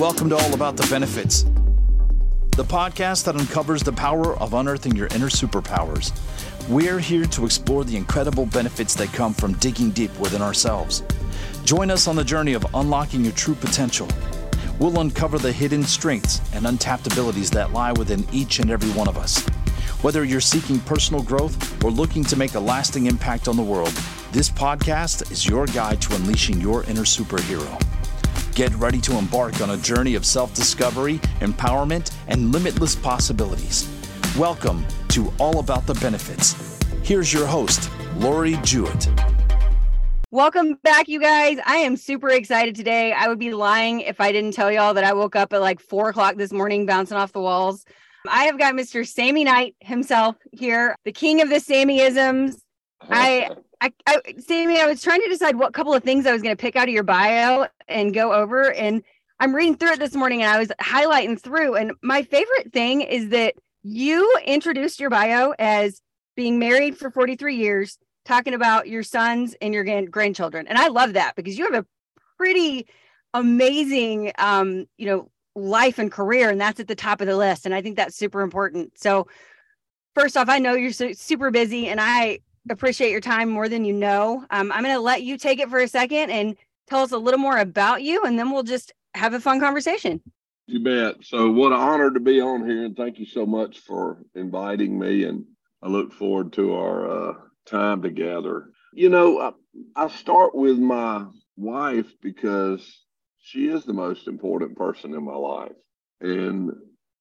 Welcome to All About the Benefits, the podcast that uncovers the power of unearthing your inner superpowers. We're here to explore the incredible benefits that come from digging deep within ourselves. Join us on the journey of unlocking your true potential. We'll uncover the hidden strengths and untapped abilities that lie within each and every one of us. Whether you're seeking personal growth or looking to make a lasting impact on the world, this podcast is your guide to unleashing your inner superhero. Get ready to embark on a journey of self discovery, empowerment, and limitless possibilities. Welcome to All About the Benefits. Here's your host, Lori Jewett. Welcome back, you guys. I am super excited today. I would be lying if I didn't tell y'all that I woke up at like four o'clock this morning bouncing off the walls. I have got Mr. Sammie Knight himself here, the king of the Sammieisms. I I, I Sammie, I was trying to decide what couple of things I was going to pick out of your bio and go over. And I'm reading through it this morning and I was highlighting through. And my favorite thing is that you introduced your bio as being married for 43 years, talking about your sons and your grandchildren. And I love that because you have a pretty amazing, um, you know, life and career. And that's at the top of the list. And I think that's super important. So, first off, I know you're super busy and I appreciate your time more than you know. Um, I'm going to let you take it for a second and tell us a little more about you, and then we'll just have a fun conversation. You bet. So, what an honor to be on here, and thank you so much for inviting me. And I look forward to our uh, time together. You know, I, I start with my wife because she is the most important person in my life. And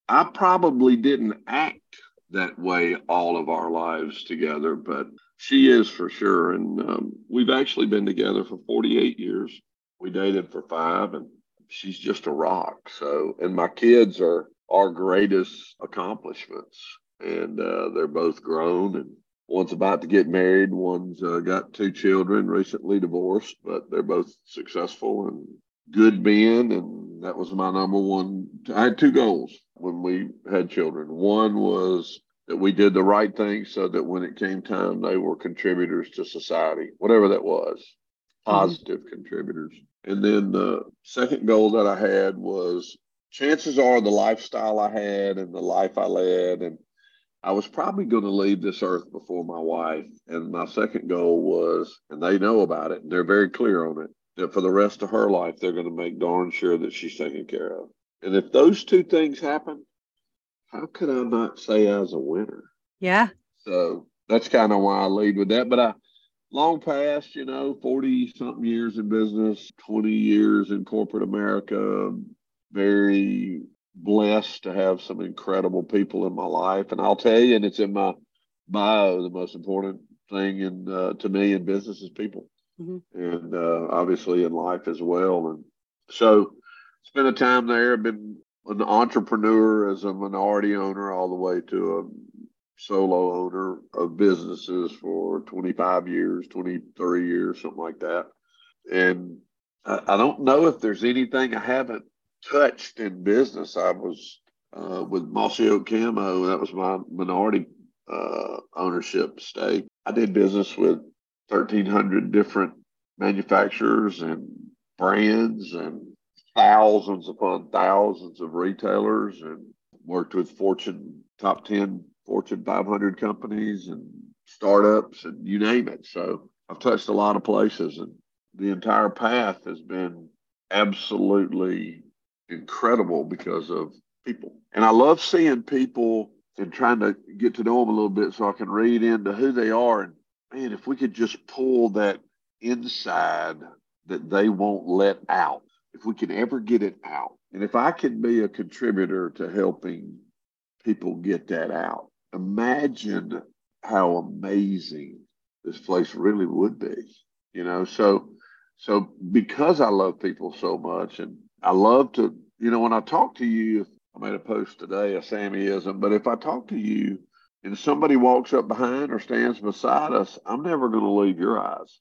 I probably didn't act that way all of our lives together, but she is for sure. And um, we've actually been together for 48 years. We dated for five, and she's just a rock. So, and my kids are our greatest accomplishments. And uh, they're both grown, and one's about to get married. One's uh, got two children, recently divorced, but they're both successful and good men. And that was my number one. I had two goals when we had children. One was that we did the right thing so that when it came time, they were contributors to society, whatever that was, mm-hmm. positive mm-hmm. contributors. And then the second goal that I had was chances are the lifestyle I had and the life I led, and I was probably going to leave this earth before my wife. And my second goal was, and they know about it, and they're very clear on it, that for the rest of her life, they're going to make darn sure that she's taken care of. And if those two things happen, how could I not say I was a winner? Yeah. So that's kind of why I lead with that. But I long past, you know, 40 something years in business, 20 years in corporate America, very blessed to have some incredible people in my life. And I'll tell you, and it's in my bio, the most important thing in uh, to me in business is people. Mm-hmm. And uh, obviously in life as well. And so spent a time there, been an entrepreneur as a minority owner all the way to a solo owner of businesses for 25 years, 23 years, something like that. And I, I don't know if there's anything I haven't touched in business. I was uh, with Mossy Oak Camo, that was my minority uh, ownership stake. I did business with 1,300 different manufacturers and brands and thousands upon thousands of retailers and worked with Fortune top 10 Fortune 500 companies and startups and you name it. So I've touched a lot of places and the entire path has been absolutely incredible because of people. And I love seeing people and trying to get to know them a little bit so I can read into who they are. And man, if we could just pull that inside that they won't let out if we can ever get it out, and if I can be a contributor to helping people get that out, imagine how amazing this place really would be. You know, so so because I love people so much, and I love to, you know, when I talk to you, I made a post today, a Sammieism, but if I talk to you and somebody walks up behind or stands beside us, I'm never going to leave your eyes.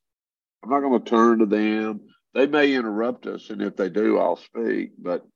I'm not going to turn to them they may interrupt us, and if they do, I'll speak. But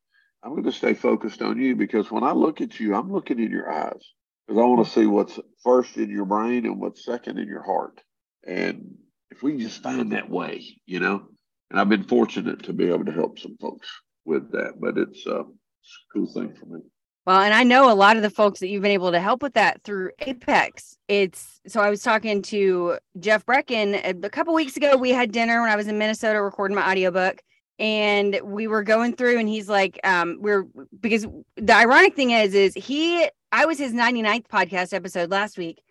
I'm going to stay focused on you because when I look at you, I'm looking in your eyes because I want to see what's first in your brain and what's second in your heart. And if we just find that way, you know, and I've been fortunate to be able to help some folks. with that. But it's, uh, it's a cool thing for me. Well, and I know a lot of the folks that you've been able to help with that through Apex. It's so I was talking to Jeff Brecken a couple weeks ago. We had dinner when I was in Minnesota recording my audiobook and we were going through and he's like um we're because the ironic thing is is he I was his 99th podcast episode last week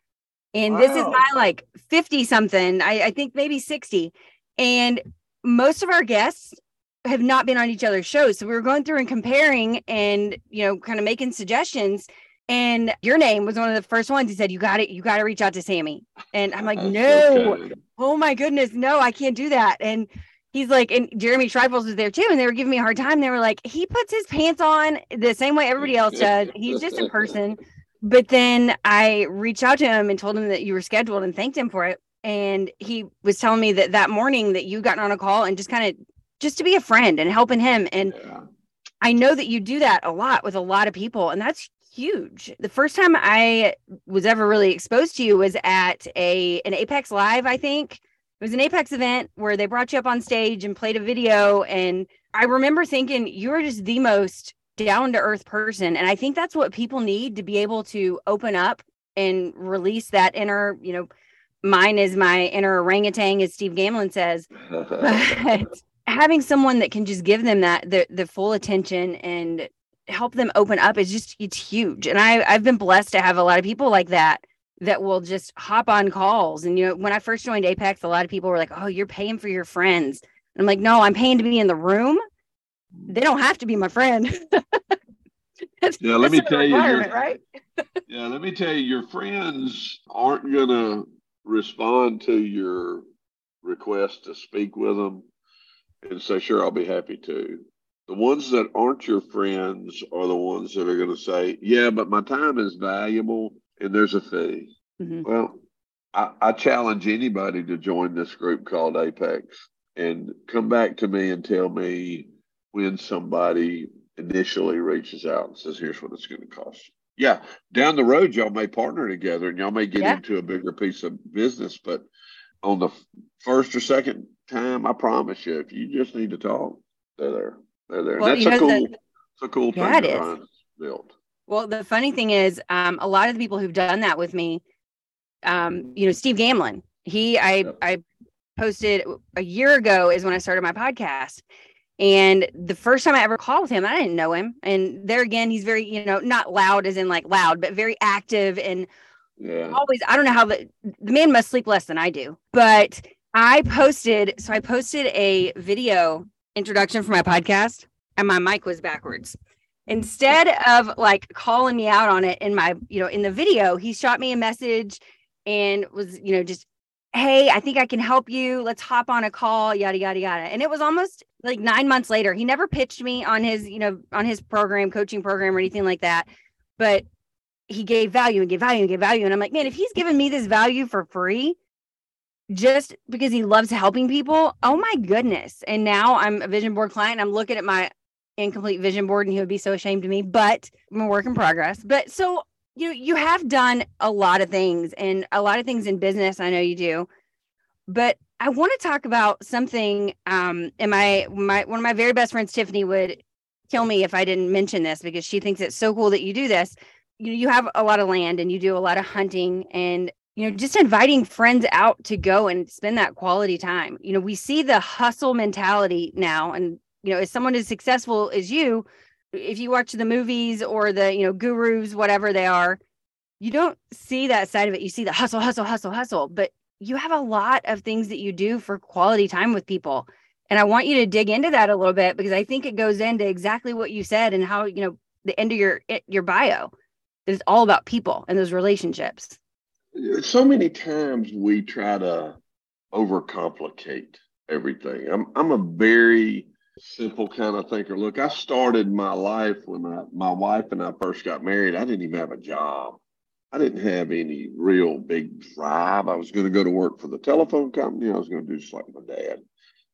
and wow. this is my like 50 something I, I think maybe 60 and most of our guests have not been on each other's shows. So we were going through and comparing and, you know, kind of making suggestions. And your name was one of the first ones. He said, You got it. You got to reach out to Sammie. And I'm like, No. Okay. Oh my goodness. No, I can't do that. And he's like, and Jeremy Trifles was there too. And they were giving me a hard time. They were like, He puts his pants on the same way everybody else does. He's just a person. But then I reached out to him and told him that you were scheduled and thanked him for it. And he was telling me that that morning that you got on a call and just kind of just to be a friend and helping him. And yeah. I know that you do that a lot with a lot of people, and that's huge. The first time I was ever really exposed to you was at a an Apex Live, I think. It was an Apex event where they brought you up on stage and played a video. And I remember thinking you are just the most down to earth person. And I think that's what people need to be able to open up and release that inner, you know, mine is my inner orangutan, as Steve Gamlin says. but having someone that can just give them that the, the full attention and help them open up is just it's huge. And i i've been blessed to have a lot of people like that that will just hop on calls. And you know when i first joined apex a lot of people were like oh you're paying for your friends. And i'm like no i'm paying to be in the room. They don't have to be my friend. Yeah let me tell you right? Yeah let me tell you your friends aren't gonna respond to your request to speak with them and say, sure, I'll be happy to. The ones that aren't your friends are the ones that are going to say, yeah, but my time is valuable and there's a fee. Mm-hmm. Well, I, I challenge anybody to join this group called Apex and come back to me and tell me when somebody initially reaches out and says, here's what it's going to cost you. Yeah, down the road, y'all may partner together and y'all may get yeah. into a bigger piece of business, but on the first or second time, I promise you, if you just need to talk, they're there. They're there. Well, that's a cool, it's a cool thing to build. Well, the funny thing is, um, a lot of the people who've done that with me, um, you know, Steve Gamlin, he, I, yep. I posted a year ago is when I started my podcast. And the first time I ever called with him, I didn't know him. And there again, he's very, you know, not loud as in like loud, but very active and yeah. always, I don't know how the, the man must sleep less than I do, but I posted, so I posted a video introduction for my podcast and my mic was backwards. Instead of like calling me out on it in my, you know, in the video, he shot me a message and was, you know, just, hey, I think I can help you. Let's hop on a call, yada, yada, yada. And it was almost like nine months later. He never pitched me on his, you know, on his program, coaching program or anything like that. But he gave value and gave value and gave value. And I'm like, man, if he's giving me this value for free, just because he loves helping people. Oh my goodness. And now I'm a vision board client. I'm looking at my incomplete vision board and he would be so ashamed of me, but I'm a work in progress. But so you know, you have done a lot of things and a lot of things in business. I know you do. But I want to talk about something. Um, and my my one of my very best friends, Tiffany, would kill me if I didn't mention this because she thinks it's so cool that you do this. You you have a lot of land and you do a lot of hunting and you know, just inviting friends out to go and spend that quality time. You know, we see the hustle mentality now. And, you know, as someone as successful as you, if you watch the movies or the, you know, gurus, whatever they are, you don't see that side of it. You see the hustle, hustle, hustle, hustle. But you have a lot of things that you do for quality time with people. And I want you to dig into that a little bit because I think it goes into exactly what you said and how, you know, the end of your eh, your bio. It's all about people and those relationships so many times we try to overcomplicate everything. I'm I'm a very simple kind of thinker. Look, I started my life when I, my wife and I first got married. I didn't even have a job. I didn't have any real big drive. I was going to go to work for the telephone company. I was going to do just like my dad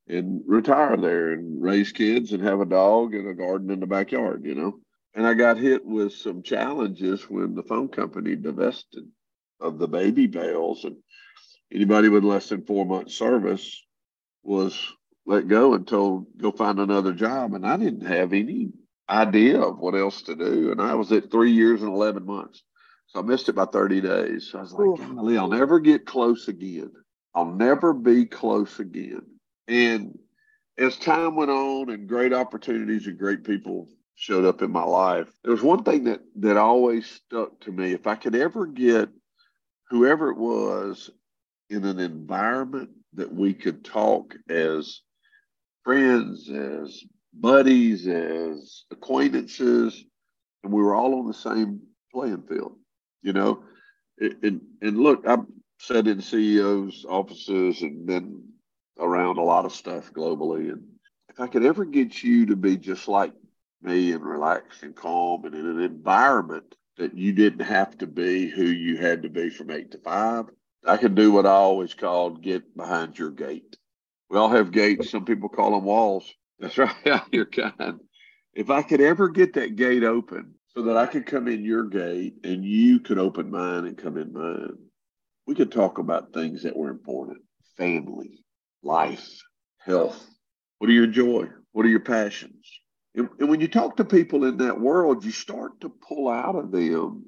and retire there and raise kids and have a dog and a garden in the backyard, you know. And I got hit with some challenges when the phone company divested of the Baby Bells and anybody with less than four months service was let go and told go find another job, and I didn't have any idea of what else to do. And I was at three years and eleven months, so I missed it by thirty days. So I was like, Golly, I'll never get close again. I'll never be close again. And as time went on, and great opportunities and great people showed up in my life, there was one thing that that always stuck to me. If I could ever get whoever it was in an environment that we could talk as friends, as buddies, as acquaintances, and we were all on the same playing field, you know. And, and look, I've sat in CEOs' offices and been around a lot of stuff globally. And if I could ever get you to be just like me and relaxed and calm and in an environment that you didn't have to be who you had to be from eight to five, I could do what I always called get behind your gate. We all have gates. Some people call them walls. That's right. You're kind. If I could ever get that gate open so that I could come in your gate and you could open mine and come in mine, we could talk about things that were important family, life, health. What are your joy? What are your passions? And, and when you talk to people in that world, you start to pull out of them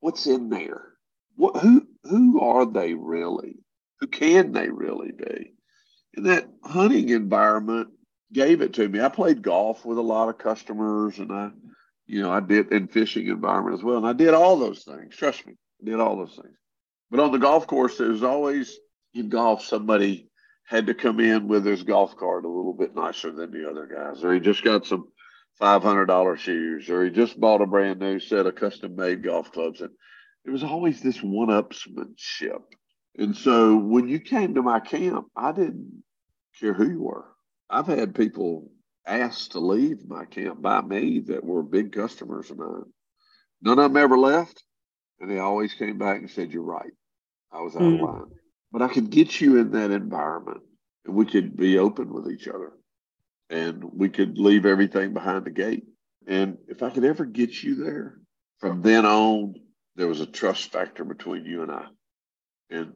what's in there. What, who, who are they really? Who can they really be? And that hunting environment gave it to me. I played golf with a lot of customers and I, you know, I did in fishing environment as well. And I did all those things. Trust me, I did all those things. But on the golf course, there's always in golf somebody had to come in with his golf cart a little bit nicer than the other guys, or he just got some five hundred dollar shoes, or he just bought a brand new set of custom made golf clubs. And it was always this one upsmanship. And so when you came to my camp, I didn't care who you were. I've had people asked to leave my camp by me that were big customers of mine. None of them ever left. And they always came back and said, You're right. I was out mm. of line. But I could get you in that environment and we could be open with each other and we could leave everything behind the gate. And if I could ever get you there, from then on, there was a trust factor between you and I. And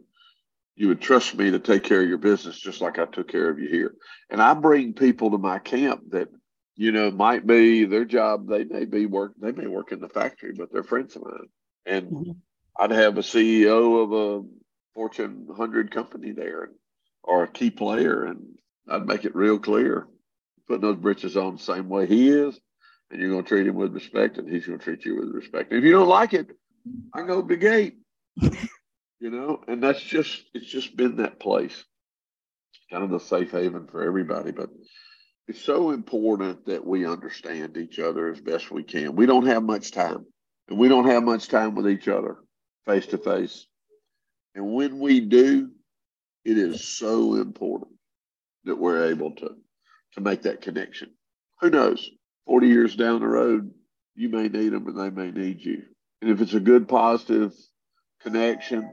you would trust me to take care of your business just like I took care of you here. And I bring people to my camp that, you know, might be their job. They may be work, they may work in the factory, but they're friends of mine. And mm-hmm. I'd have a CEO of a Fortune 100 company there or a key player, and I'd make it real clear putting those britches on the same way he is, and you're going to treat him with respect, and he's going to treat you with respect. And if you don't like it, I go to the gate, you know, and that's just, it's just been that place. Kind of the safe haven for everybody, but it's so important that we understand each other as best we can. We don't have much time, and we don't have much time with each other face to face. And when we do, it is so important that we're able to to make that connection. Who knows? 40 years down the road, you may need them and they may need you. And if it's a good, positive connection,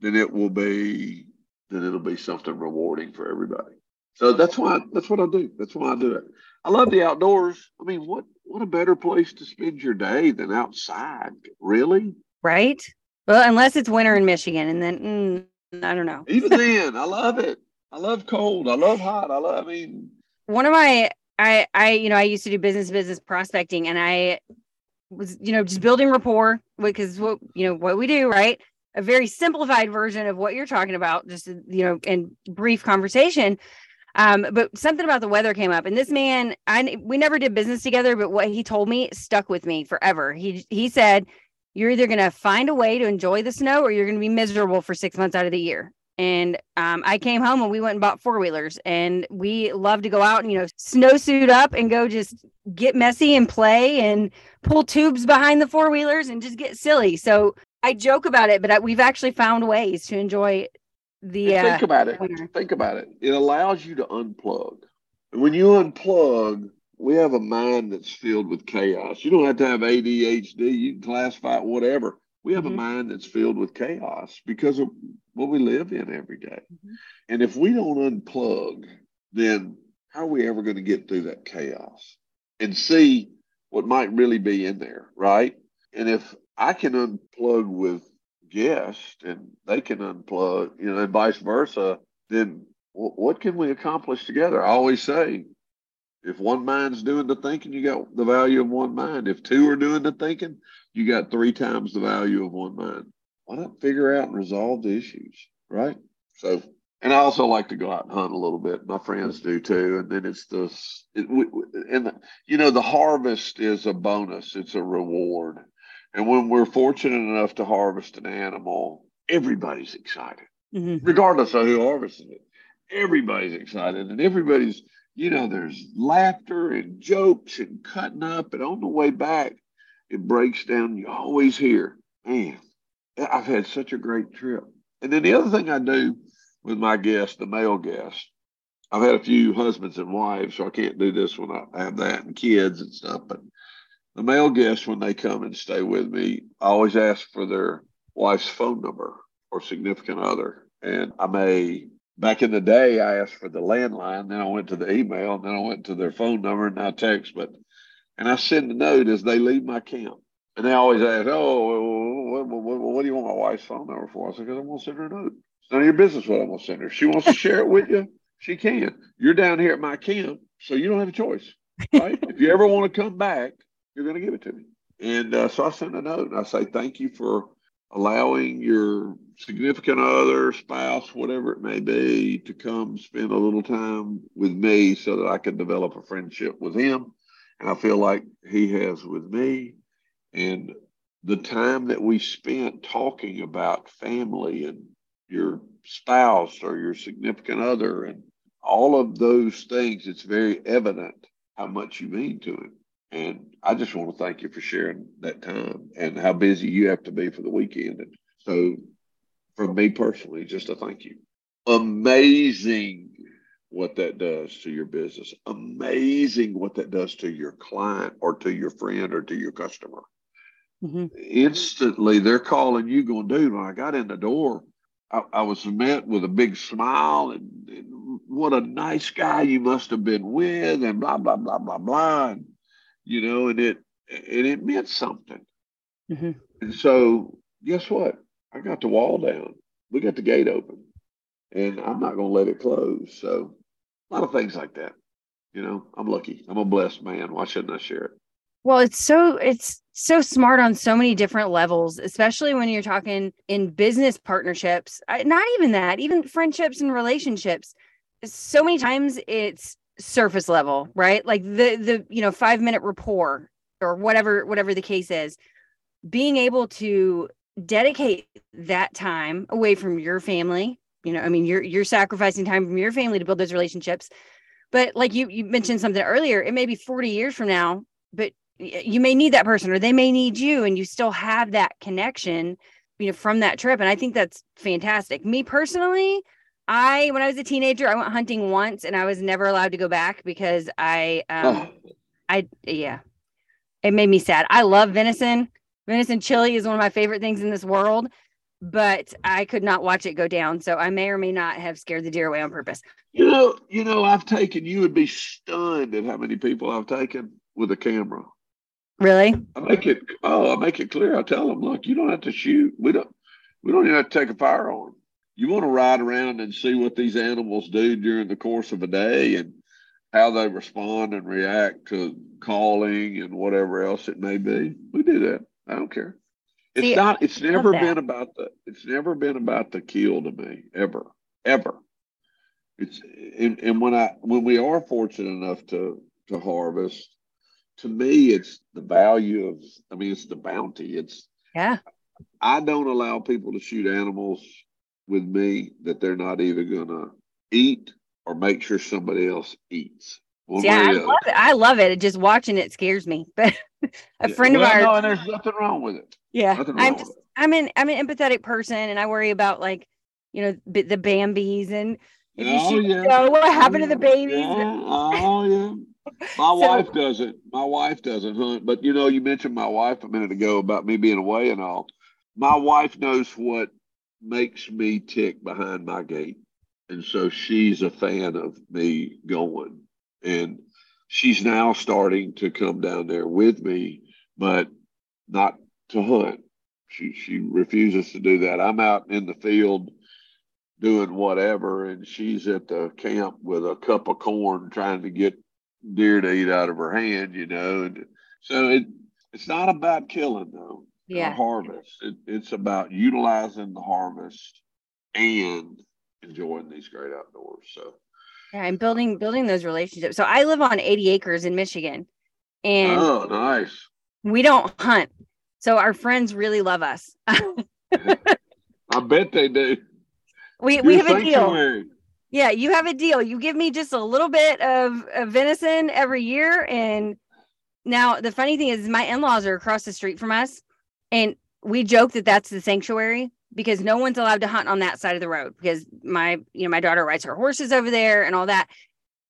then it will be then it'll be something rewarding for everybody. So that's why that's what I do. That's why I do it. I love the outdoors. I mean, what what a better place to spend your day than outside? Really? Right. Well, unless it's winter in Michigan, and then mm, I don't know. Even then, I love it. I love cold. I love hot. I love. I mean, one of my I I you know I used to do business business prospecting, and I was you know just building rapport because what you know what we do right a very simplified version of what you're talking about just you know in brief conversation um, but something about the weather came up, and this man, I we never did business together, but what he told me stuck with me forever. He he said, "You're either going to find a way to enjoy the snow, or you're going to be miserable for six months out of the year." And um, I came home and we went and bought four wheelers, and we love to go out and you know snowsuit up and go just get messy and play and pull tubes behind the four wheelers and just get silly. So I joke about it, but I, we've actually found ways to enjoy the. Uh, think about it. Winter. Think about it. It allows you to unplug. And when you unplug, we have a mind that's filled with chaos. You don't have to have ADHD. You can classify it whatever. We have mm-hmm. a mind that's filled with chaos because of what we live in every day. Mm-hmm. And if we don't unplug, then how are we ever going to get through that chaos and see what might really be in there, right? And if I can unplug with guests and they can unplug, you know, and vice versa, then what can we accomplish together? I always say, if one mind's doing the thinking, you got the value of one mind. If two are doing the thinking, you got three times the value of one mind. Why not figure out and resolve the issues, right? So, and I also like to go out and hunt a little bit. My friends do too. And then it's the, it, and the, you know, the harvest is a bonus. It's a reward. And when we're fortunate enough to harvest an animal, everybody's excited, mm-hmm. regardless of who harvested it everybody's excited and everybody's, you know, there's laughter and jokes and cutting up. And on the way back, it breaks down. You always hear, man, I've had such a great trip. And then the other thing I do with my guests, the male guests, I've had a few husbands and wives, so I can't do this when I have that and kids and stuff. But the male guests, when they come and stay with me, I always ask for their wife's phone number or significant other. And I may back in the day, I asked for the landline, then I went to the email, and then I went to their phone number and I text. But and I send a note as they leave my camp, and they always ask, "Oh, what, what, what do you want my wife's phone number for?" I said, "Because I'm gonna send her a note. It's none of your business what I'm gonna send her. If she wants to share it with you, she can. You're down here at my camp, so you don't have a choice, right? if you ever want to come back, you're gonna give it to me." And uh, so I send a note and I say, "Thank you for." allowing your significant other, spouse, whatever it may be, to come spend a little time with me so that I can develop a friendship with him. And I feel like he has with me. And the time that we spent talking about family and your spouse or your significant other and all of those things, it's very evident how much you mean to him. And I just want to thank you for sharing that time and how busy you have to be for the weekend. And so, from me personally, just a thank you. Amazing what that does to your business. Amazing what that does to your client or to your friend or to your customer. Mm-hmm. Instantly, they're calling you, going, dude, when I got in the door, I, I was met with a big smile and, and, what a nice guy you must have been with, and blah, blah, blah, blah, blah. And you know, and it and it meant something. Mm-hmm. And so, guess what? I got the wall down. We got the gate open, and I'm not going to let it close. So, a lot of things like that. You know, I'm lucky. I'm a blessed man. Why shouldn't I share it? Well, it's so it's so smart on so many different levels, especially when you're talking in business partnerships. Not even that, even friendships and relationships. So many times it's surface level, right? Like the the you know 5 minute rapport or whatever whatever the case is. Being able to dedicate that time away from your family, you know, I mean you're you're sacrificing time from your family to build those relationships. But like you you mentioned something earlier, it may be 40 years from now, but you may need that person or they may need you and you still have that connection you know from that trip and i think that's fantastic me personally I when I was a teenager, I went hunting once and I was never allowed to go back because I um oh. I yeah. It made me sad. I love venison. Venison chili is one of my favorite things in this world, but I could not watch it go down. So I may or may not have scared the deer away on purpose. You know, you know, I've taken you would be stunned at how many people I've taken with a camera. Really? I make it oh, I make it clear. I tell them, look, you don't have to shoot. We don't we don't even have to take a firearm you want to ride around and see what these animals do during the course of a day and how they respond and react to calling and whatever else it may be. We do that. I don't care. It's see, not. It's never been about the. It's never been about the kill to me ever, ever. It's and, and when I when we are fortunate enough to to harvest, to me it's the value of. I mean, it's the bounty. It's yeah. I don't allow people to shoot animals with me that they're not either going to eat or make sure somebody else eats. yeah, I love it. I love it. Just watching it scares me. But a friend well, of ours. No, and there's nothing wrong with it. Yeah, I'm just, I'm an I'm an empathetic person, and I worry about like you know the Bambies and if you oh, shoot, yeah. know, what happened to the babies. Yeah. Oh yeah. My so, wife doesn't. My wife doesn't hunt. But you know, you mentioned my wife a minute ago about me being away and all. My wife knows what makes me tick behind my gate. And so she's a fan of me going. And she's now starting to come down there with me, but not to hunt. She she refuses to do that. I'm out in the field doing whatever, and she's at the camp with a cup of corn trying to get deer to eat out of her hand, you know. And so it it's not about killing though. Yeah. harvest. It, it's about utilizing the harvest and enjoying these great outdoors. So yeah, I'm building building those relationships. So I live on 80 acres in Michigan, and oh, nice. We don't hunt, so our friends really love us. I bet they do. We we have a deal. Yeah, you have a deal. You give me just a little bit of, of venison every year, and now the funny thing is, my in laws are across the street from us, and we joke that that's the sanctuary because no one's allowed to hunt on that side of the road because my you know my daughter rides her horses over there and all that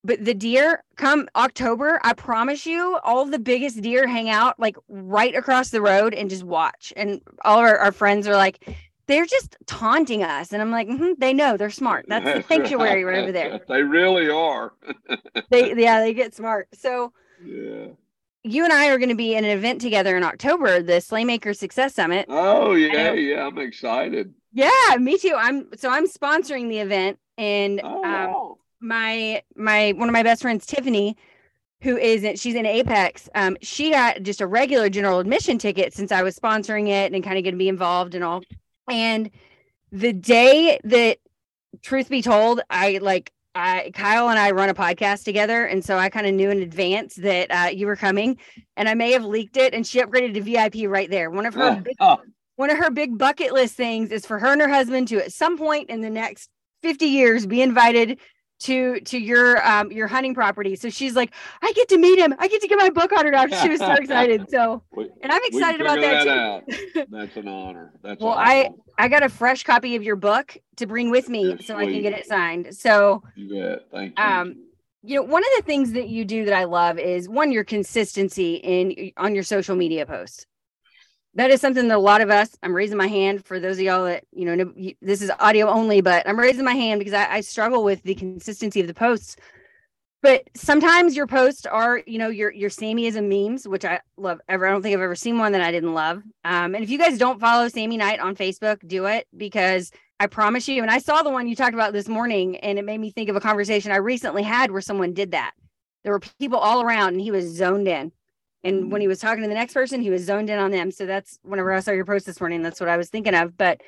but the deer come october i promise you all the biggest deer hang out like right across the road and just watch and all our, our friends are like they're just taunting us and i'm like mm-hmm, they know they're smart that's the sanctuary right over there they really are they yeah they get smart so yeah you and I are going to be in an event together in October, the Slaymaker Success Summit. Oh yeah, yeah, I'm excited. Yeah, me too. I'm so I'm sponsoring the event, and oh, um, wow. my my one of my best friends, Tiffany, who isn't she's in Apex. Um, she got just a regular general admission ticket since I was sponsoring it and kind of going to be involved and all. And the day that, truth be told, I like I, Kyle and I run a podcast together, and so I kind of knew in advance that uh, you were coming, and I may have leaked it. And she upgraded to VIP right there. One of her big, oh. one of her big bucket list things is for her and her husband to, at some point in the next fifty years, be invited to to your um your hunting property. So she's like, I get to meet him. I get to get my book autographed. She was so excited. So and I'm excited about that, that too. That's an honor. That's well, awesome. I I got a fresh copy of your book to bring with me That's so sweet. I can get it signed. So you bet. Thank you. Um you know, one of the things that you do that I love is one, your consistency in on your social media posts that is something that a lot of us i'm raising my hand for those of y'all that you know this is audio only but i'm raising my hand because I, I, struggle with the consistency of the posts. But sometimes your posts are you know your your Sammieism memes which i love ever i don't think i've ever seen one that i didn't love. Um, and if you guys don't follow sammie knight on facebook do it because i promise you and i saw the one you talked about this morning and it made me think of a conversation i recently had where someone did that. There were people all around and he was zoned in and when he was talking to the next person, he was zoned in on them. So that's whenever I saw your post this morning, that's what I was thinking of. But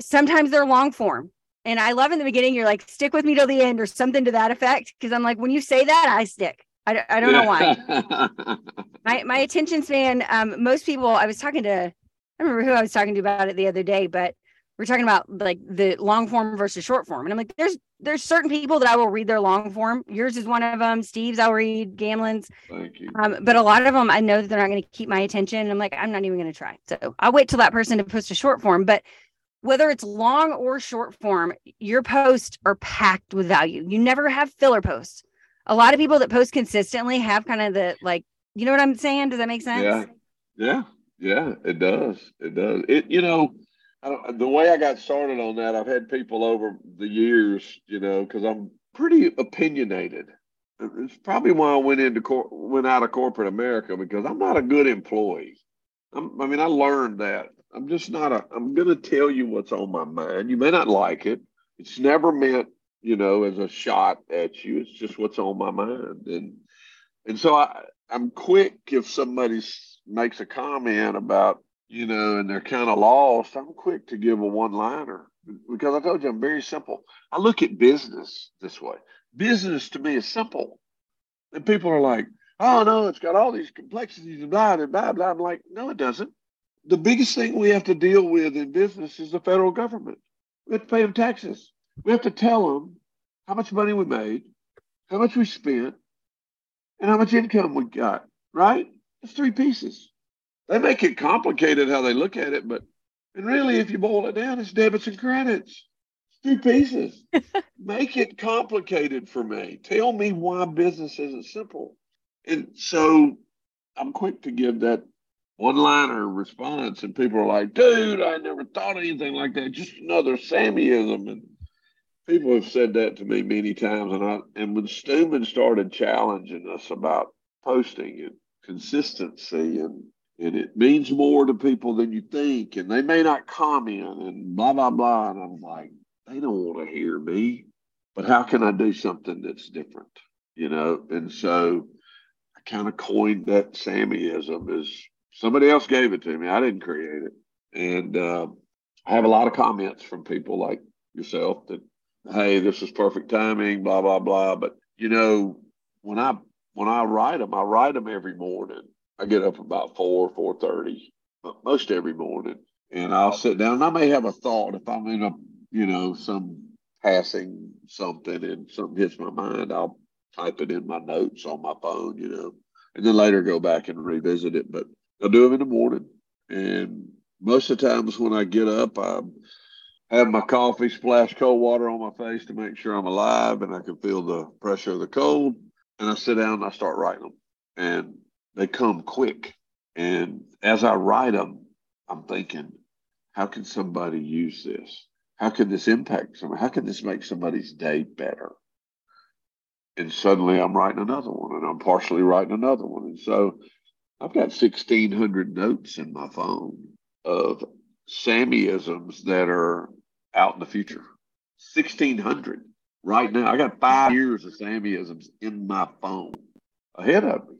sometimes they're long form. And I love in the beginning, you're like, stick with me till the end or something to that effect. Cause I'm like, when you say that, I stick. I, I don't know why. my, my attention span, um, most people, I was talking to, I don't remember who I was talking to about it the other day, but we're talking about like the long form versus short form. And I'm like, there's there's certain people that I will read their long form. Yours is one of them. Steve's I'll read. Gamlin's. Thank you. Um, but a lot of them I know that they're not going to keep my attention. I'm like, I'm not even going to try. So I'll wait till that person to post a short form. But whether it's long or short form, your posts are packed with value. You never have filler posts. A lot of people that post consistently have kind of the like, you know what I'm saying? Does that make sense? Yeah. Yeah. Yeah. It does. It does. It, you know, the way I got started on that, I've had people over the years, you know, because I'm pretty opinionated. It's probably why I went into cor- went out of corporate America because I'm not a good employee. I'm, I mean, I learned that. I'm just not a. I'm going to tell you what's on my mind. You may not like it. It's never meant, you know, as a shot at you. It's just what's on my mind, and and so I I'm quick if somebody makes a comment about you know, and they're kind of lost, I'm quick to give a one liner because I told you I'm very simple. I look at business this way. Business to me is simple. And people are like, oh no, it's got all these complexities and blah and blah blah. I'm like, no, it doesn't. The biggest thing we have to deal with in business is the federal government. We have to pay them taxes. We have to tell them how much money we made, how much we spent, and how much income we got. Right? It's three pieces they make it complicated how they look at it, but and really, if you boil it down, it's debits and credits. two pieces. make it complicated for me. Tell me why business isn't simple. And so I'm quick to give that one liner response, and people are like, dude, I never thought anything like that. Just another Sammieism. And people have said that to me many times. And I and when Stewman started challenging us about posting and consistency and and it means more to people than you think, and they may not comment and blah blah blah. And I'm like, they don't want to hear me, but how can I do something that's different? You know, and so I kind of coined that Sammieism as somebody else gave it to me. I didn't create it. And uh, I have a lot of comments from people like yourself that, hey, this is perfect timing, blah, blah, blah. But, you know, when I when I write them, I write them every morning. I get up about four, four thirty, most every morning, and I'll sit down. And I may have a thought if I'm in a, you know, some passing something and something hits my mind. I'll type it in my notes on my phone, you know, and then later go back and revisit it. But I'll do them in the morning, and most of the times when I get up, I have my coffee, splash cold water on my face to make sure I'm alive and I can feel the pressure of the cold. And I sit down and I start writing them, and they come quick. And as I write them, I'm thinking, how can somebody use this? How can this impact someone? How can this make somebody's day better? And suddenly I'm writing another one, and I'm partially writing another one. And so I've got 1,600 notes in my phone of Sammieisms that are out in the future. 1,600 right now. I got five years of Sammieisms in my phone ahead of me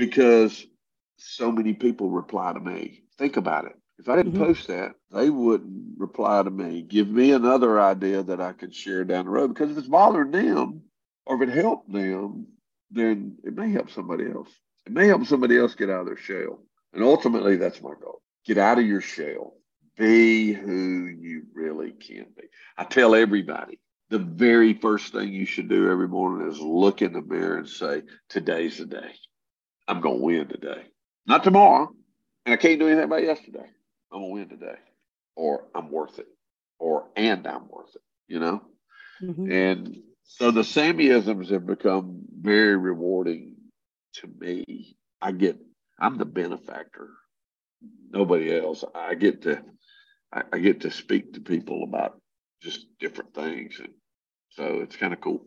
because so many people reply to me. Think about it. If I didn't mm-hmm. post that, they wouldn't reply to me, give me another idea that I could share down the road. Because if it's bothering them or if it helped them, then it may help somebody else. It may help somebody else get out of their shell. And ultimately, that's my goal. Get out of your shell. Be who you really can be. I tell everybody the very first thing you should do every morning is look in the mirror and say, Today's the day. I'm going to win today. Not tomorrow. And I can't do anything about yesterday. I'm going to win today. Or I'm worth it. Or and I'm worth it, you know? Mm-hmm. And so the Sammieisms have become very rewarding to me. I get, I'm the benefactor. Nobody else. I get to, I, I get to speak to people about just different things. And so it's kind of cool.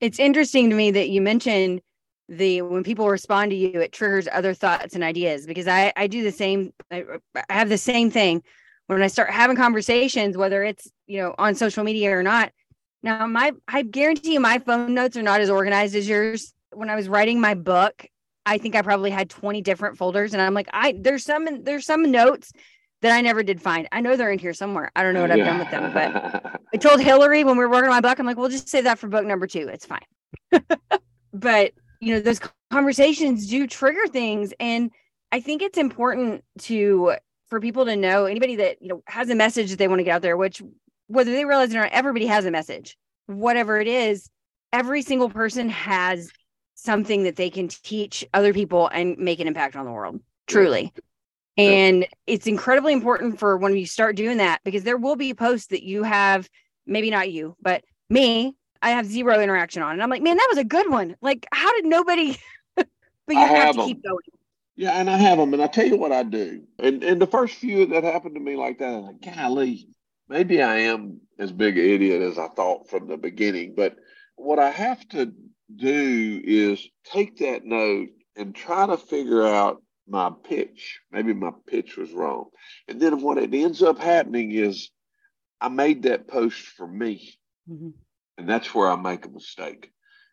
It's interesting to me that you mentioned the when people respond to you, it triggers other thoughts and ideas because I, I do the same. I, I have the same thing when I start having conversations, whether it's, you know, on social media or not. Now, my, I guarantee you my phone notes are not as organized as yours. When I was writing my book, I think I probably had 20 different folders and I'm like, I, there's some, there's some notes that I never did find. I know they're in here somewhere. I don't know what I've done with them, but I told Hillary when we were working on my book, I'm like, we'll just save that for book number two. It's fine. but you know, those conversations do trigger things. And I think it's important to for people to know anybody that you know has a message that they want to get out there, which whether they realize it or not, everybody has a message. Whatever it is, every single person has something that they can teach other people and make an impact on the world. Truly. Yeah. And it's incredibly important for when you start doing that because there will be posts that you have, maybe not you, but me, I have zero interaction on. And I'm like, man, that was a good one. Like, how did nobody, but you have, have, to them. keep going. Yeah, and I have them. And I tell you what I do. And, and the first few that happened to me like that, I'm like, golly, maybe I am as big an idiot as I thought from the beginning. But what I have to do is take that note and try to figure out my pitch. Maybe my pitch was wrong. And then what it ends up happening is I made that post for me. Mm-hmm. And that's where I make a mistake.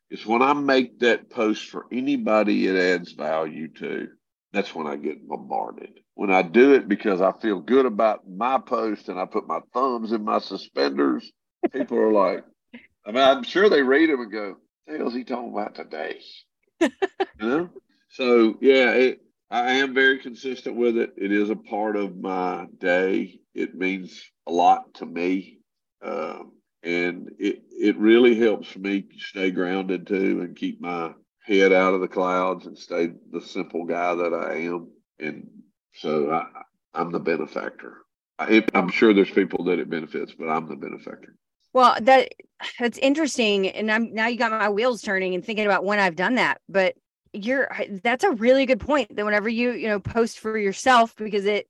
Is when I make that post for anybody it adds value to, that's when I get bombarded. When I do it because I feel good about my post and I put my thumbs in my suspenders, people are like, I mean, I'm sure they read them and go, the hell's he talking about today? you know? So yeah, it, I am very consistent with it. It is a part of my day. It means a lot to me. Um, and it, it really helps me stay grounded too and keep my head out of the clouds and stay the simple guy that I am. And so I, I'm the benefactor. I, I'm sure there's people that it benefits, but I'm the benefactor. Well, that that's interesting, and I'm now you got my wheels turning and thinking about when I've done that. But you're that's a really good point that whenever you you know post for yourself because it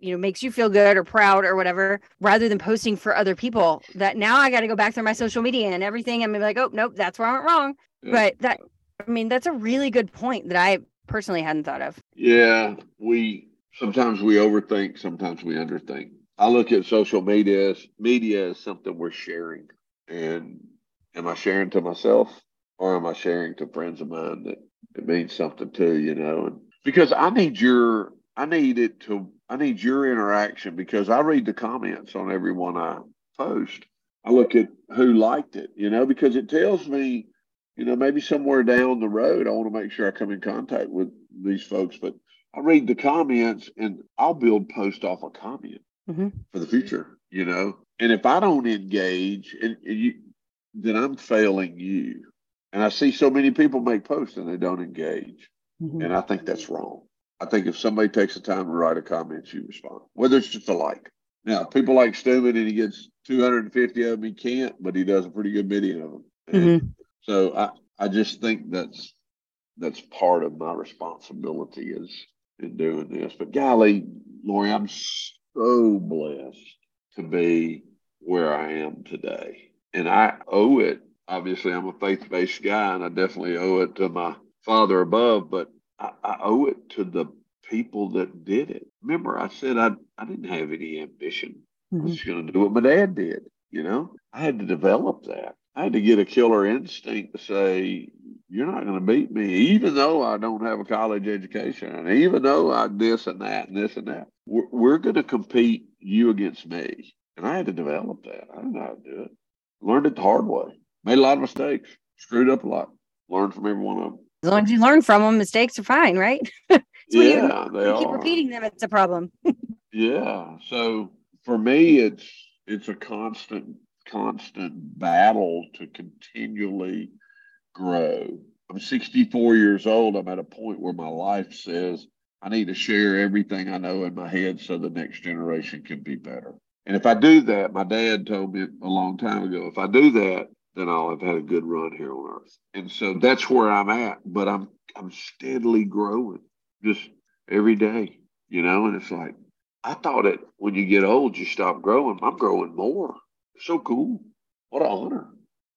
you know makes you feel good or proud or whatever rather than posting for other people that now i got to go back through my social media and everything i'm be like oh nope that's where i went wrong but that i mean that's a really good point that i personally hadn't thought of yeah we sometimes we overthink sometimes we underthink I look at social media as media as something we're sharing. And am I sharing to myself or am I sharing to friends of mine that it means something to, you know? And because I need your I need it to I need your interaction because I read the comments on every one I post. I look at who liked it, you know, because it tells me, you know, maybe somewhere down the road I want to make sure I come in contact with these folks. But I read the comments and I'll build post off a comment mm-hmm. for the future, you know. And if I don't engage, and, and you, then I'm failing you. And I see so many people make posts and they don't engage, mm-hmm. and I think that's wrong. I think if somebody takes the time to write a comment, you respond, whether it's just a like. Now, people like Stewart and he gets 250 of them, he can't, but he does a pretty good many of them. Mm-hmm. So I, I just think that's that's part of my responsibility is in doing this. But golly, Lori, I'm so blessed to be where I am today. And I owe it. Obviously, I'm a faith based guy, and I definitely owe it to my father above, but I, I, owe it to the people that did it. Remember, I said I, I didn't have any ambition. Mm-hmm. I was mm-hmm. going to do what my dad did. You know, I had to develop that. I had to get a killer instinct to say, you're not going to beat me, even though I don't have a college education, and even though I this and that and this and that. We're, we're going to compete you against me. And I had to develop that. I didn't know how to do it. Learned it the hard way. Made a lot of mistakes. Screwed up a lot. Learned from every one of them. As long as you learn from them, mistakes are fine, right? so yeah, you, they you keep are. repeating them, it's a problem. yeah. So for me, it's it's a constant constant battle to continually grow. I'm 64 years old. I'm at a point where my life says I need to share everything I know in my head so the next generation can be better. And if I do that, my dad told me a long time ago, if I do that, then I'll have had a good run here on earth. And so that's where I'm at. But I'm I'm steadily growing just every day, you know, and it's like I thought it when you get old you stop growing. I'm growing more. So cool. What an honor.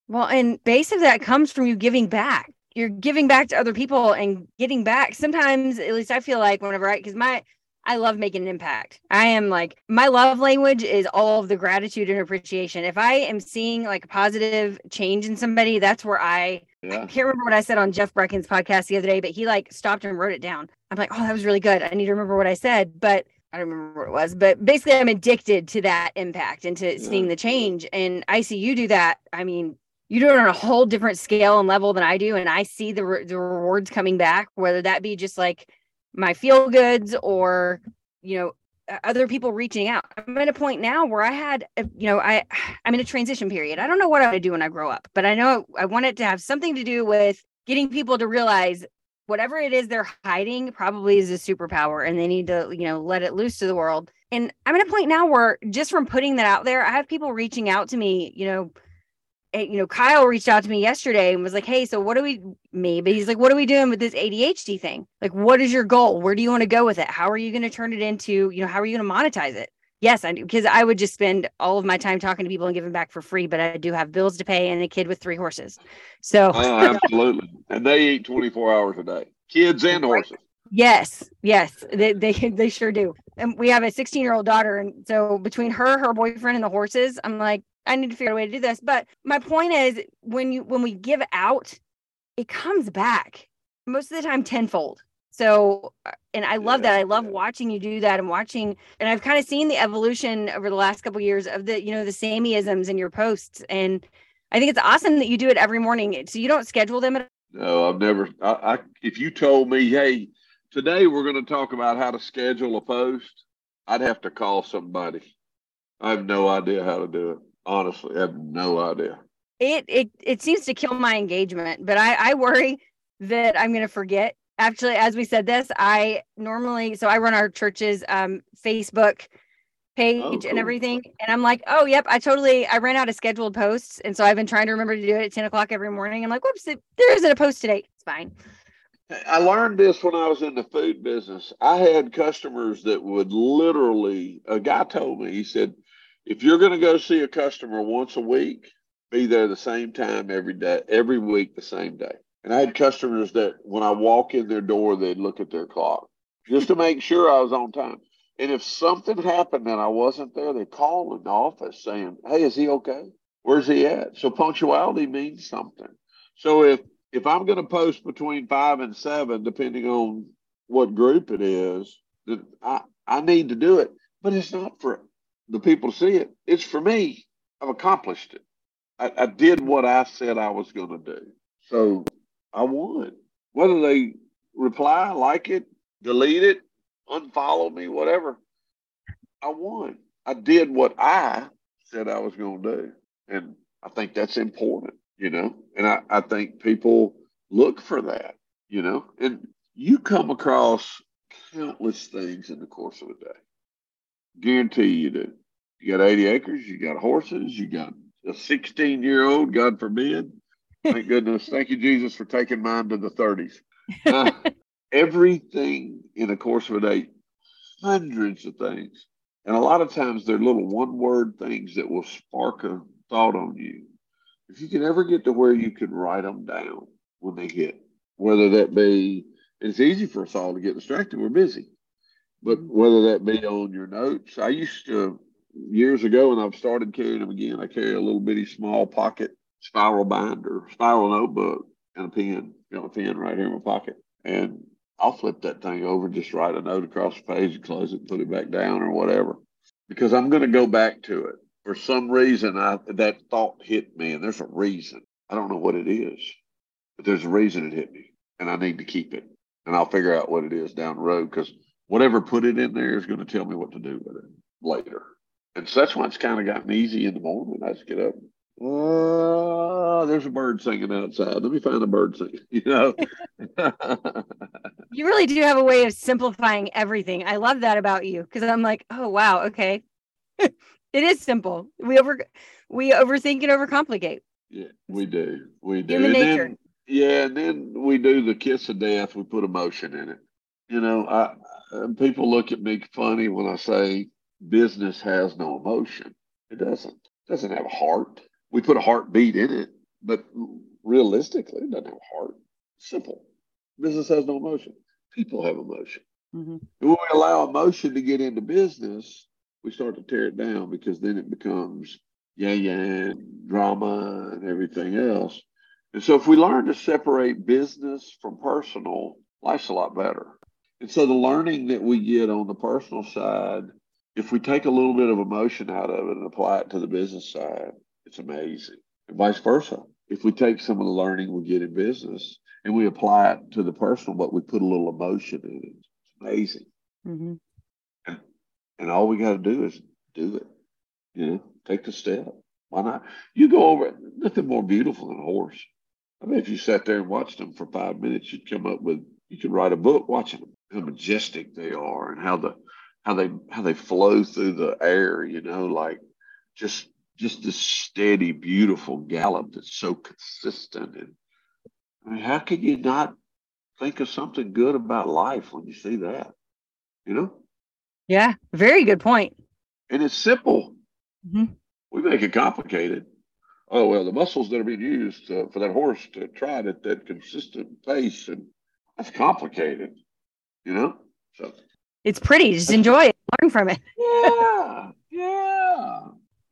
Well, and base of that comes from you giving back. You're giving back to other people and getting back. Sometimes, at least I feel like whenever I, because my, I love making an impact. I am like, my love language is all of the gratitude and appreciation. If I am seeing like a positive change in somebody, that's where I, yeah. I can't remember what I said on Jeff Brecken's podcast the other day, but he like stopped and wrote it down. I'm like, oh, that was really good. I need to remember what I said. But I don't remember what it was, but basically, I'm addicted to that impact and to yeah. seeing the change. And I see you do that. I mean, you do it on a whole different scale and level than I do, and I see the re- the rewards coming back, whether that be just like my feel goods or you know other people reaching out. I'm at a point now where I had, uh, you know, I I'm in a transition period. I don't know what I want to do when I grow up, but I know I want it to have something to do with getting people to realize whatever it is they're hiding probably is a superpower and they need to, you know, let it loose to the world. And I'm at a point now where just from putting that out there, I have people reaching out to me, you know, you know, Kyle reached out to me yesterday and was like, Hey, so what do we maybe he's like, what are we doing with this ADHD thing? Like, what is your goal? Where do you want to go with it? How are you going to turn it into, you know, how are you going to monetize it? Yes, I do because I would just spend all of my time talking to people and giving back for free, but I do have bills to pay and a kid with three horses. So oh, absolutely. and they eat 24 hours a day. Kids and horses. Yes, yes, they, they they sure do. And we have a 16 year old daughter, and so between her, her boyfriend, and the horses, I'm like, I need to figure out a way to do this. But my point is, when you when we give out, it comes back most of the time tenfold. So, uh, and I love yeah, that. I love yeah. watching you do that and watching, and I've kind of seen the evolution over the last couple of years of the, you know, the Sammieisms in your posts. And I think it's awesome that you do it every morning. So you don't schedule them at no, I've never. I, I if you told me, hey, today we're going to talk about how to schedule a post, I'd have to call somebody. I have no idea how to do it. Honestly, I have no idea. It it it seems to kill my engagement, but I I worry that I'm going to forget actually as we said this i normally so i run our church's um, facebook page oh, cool. and everything and i'm like oh yep i totally i ran out of scheduled posts and so i've been trying to remember to do it at 10 o'clock every morning i'm like whoops there isn't a post today it's fine i learned this when i was in the food business i had customers that would literally a guy told me he said if you're going to go see a customer once a week be there the same time every day every week the same day and I had customers that when I walk in their door, they'd look at their clock just to make sure I was on time. And if something happened and I wasn't there, they call in the office saying, Hey, is he okay? Where's he at? So punctuality means something. So if if I'm going to post between five and seven, depending on what group it is, then I, I need to do it. But it's not for the people to see it. It's for me. I've accomplished it. I, I did what I said I was going to do. So I won. Whether they reply, like it, delete it, unfollow me, whatever, I won. I did what I said I was going to do. And I think that's important, you know, and I, I think people look for that, you know, and you come across countless things in the course of a day. Guarantee you do. You got 80 acres, you got horses, you got a 16 year old, God forbid. Thank goodness. Thank you, Jesus, for taking mine to the 30s. Uh, everything in the course of a day, hundreds of things. And a lot of times they're little one word things that will spark a thought on you. If you can ever get to where you can write them down when they hit, whether that be, it's easy for us all to get distracted, we're busy. But mm-hmm. whether that be on your notes, I used to years ago, and I've started carrying them again. I carry a little bitty small pocket spiral binder, spiral notebook, and a pen. Got a pen right here in my pocket, and I'll flip that thing over, just write a note across the page, and close it, and put it back down, or whatever, because I'm going to go back to it. For some reason, I, that thought hit me, and there's a reason. I don't know what it is, but there's a reason it hit me, and I need to keep it, and I'll figure out what it is down the road because whatever put it in there is going to tell me what to do with it later. And so that's why it's kind of gotten easy in the morning. I just get up. Oh, there's a bird singing outside. Let me find a bird singing. You know. you really do have a way of simplifying everything. I love that about you because I'm like, oh wow, okay. it is simple. We over we overthink and overcomplicate. Yeah, we do. We do. Human and nature. Then, yeah, and then we do the kiss of death. We put emotion in it. You know, I people look at me funny when I say business has no emotion. It doesn't. It doesn't have a heart. We put a heartbeat in it, but realistically, it doesn't have a heart. Simple. Business has no emotion. People have emotion. Mm-hmm. When we allow emotion to get into business, we start to tear it down because then it becomes yeah, yeah, drama and everything else. And so if we learn to separate business from personal, life's a lot better. And so the learning that we get on the personal side if we take a little bit of emotion out of it and apply it to the business side, it's amazing. And vice versa. If we take some of the learning we get in business and we apply it to the personal, but we put a little emotion in it, it's amazing. Mm-hmm. And, all we got to do is do it. You know, take the step. Why not? You go over it. Nothing more beautiful than a horse. I mean, if you sat there and watched them for five minutes, you'd come up with, you could write a book watching them, how majestic they are and how the how they how they flow through the air, you know, like just just this steady, beautiful gallop that's so consistent. And I mean, how can you not think of something good about life when you see that? You know? Yeah, very good point. And it's simple. Mm-hmm. We make it complicated. Oh well, the muscles that are being used uh, for that horse to trot at that consistent pace, and that's complicated. You know, so it's pretty. Just enjoy it. Learn from it. yeah, yeah,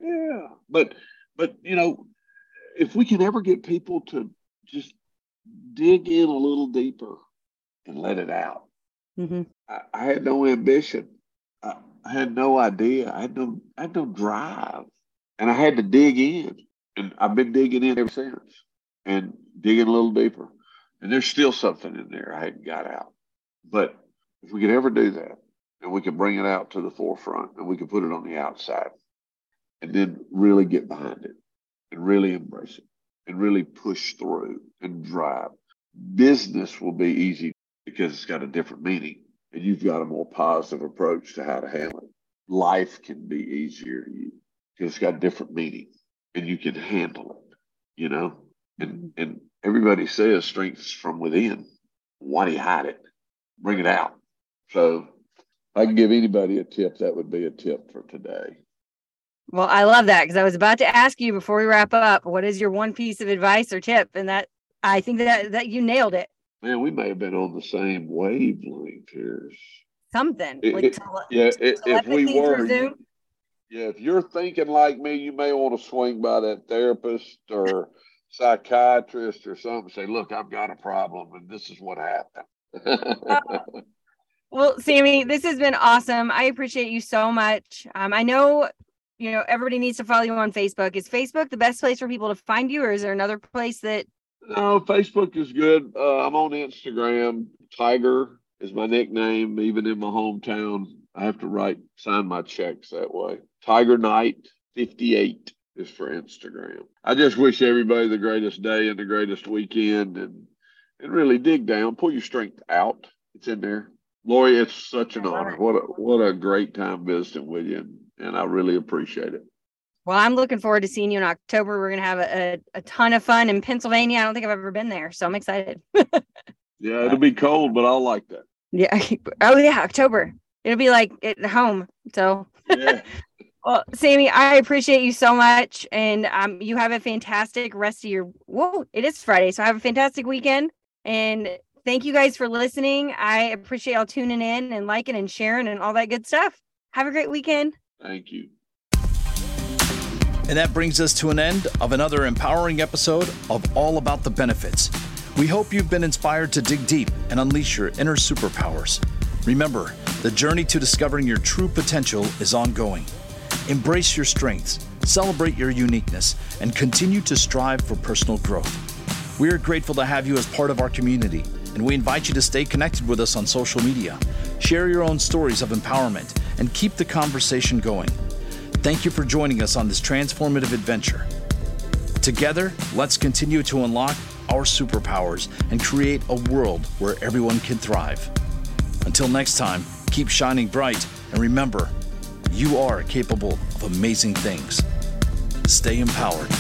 yeah. But but you know, if we can ever get people to just dig in a little deeper and let it out. Mm-hmm. I, I, had no ambition. I, had no idea. I had no I had no drive, and I had to dig in. And I've been digging in ever since, and digging a little deeper. And there's still something in there I hadn't got out. But if we could ever do that, and we could bring it out to the forefront and we could put it on the outside and then really get behind it and really embrace it and really push through and drive. Business will be easy because it's got a different meaning and you've got a more positive approach to how to handle it. Life can be easier to because it's got different meaning and you can handle it, you know? And, mm-hmm. and everybody says strength is from within. Why do you hide it? Bring it out. So I can give anybody a tip, that would be a tip for today. Well, I love that because I was about to ask you before we wrap up, what is your one piece of advice or tip? And that I think that that you nailed it. Man, we may have been on the same wavelength here. something. It- like it- tele- Yeah, i- if we were, Zoom. yeah, if you're thinking like me, you may want to swing by that therapist or psychiatrist or something. Say, look, I've got a problem, and this is what happened. Well, Sammie, this has been awesome. I appreciate you so much. Um, I know, you know, everybody needs to follow you on Facebook. Is Facebook the best place for people to find you, or is there another place that? No, Facebook is good. Uh, I'm on Instagram. Tiger is my nickname, even in my hometown. I have to write, sign my checks that way. Tiger Knight 58 is for Instagram. I just wish everybody the greatest day and the greatest weekend and and really dig down, pull your strength out. It's in there. Lori, it's such an honor. What a what a great time visiting with you, and, and I really appreciate it. Well, I'm looking forward to seeing you in October. We're gonna have a, a, a ton of fun in Pennsylvania. I don't think I've ever been there, so I'm excited. Yeah, it'll be cold, but I'll like that. yeah. Oh yeah, October. It'll be like at home. So Yeah. Well, Sammie, I appreciate you so much. And um, you have a fantastic rest of your whoa, it is Friday. So have a fantastic weekend. And thank you guys for listening. I appreciate y'all tuning in and liking and sharing and all that good stuff. Have a great weekend. Thank you. And that brings us to an end of another empowering episode of All About the Benefits. We hope you've been inspired to dig deep and unleash your inner superpowers. Remember, the journey to discovering your true potential is ongoing. Embrace your strengths, celebrate your uniqueness, and continue to strive for personal growth. We are grateful to have you as part of our community, and we invite you to stay connected with us on social media. Share your own stories of empowerment and keep the conversation going. Thank you for joining us on this transformative adventure. Together, let's continue to unlock our superpowers and create a world where everyone can thrive. Until next time, keep shining bright and remember, you are capable of amazing things. Stay empowered.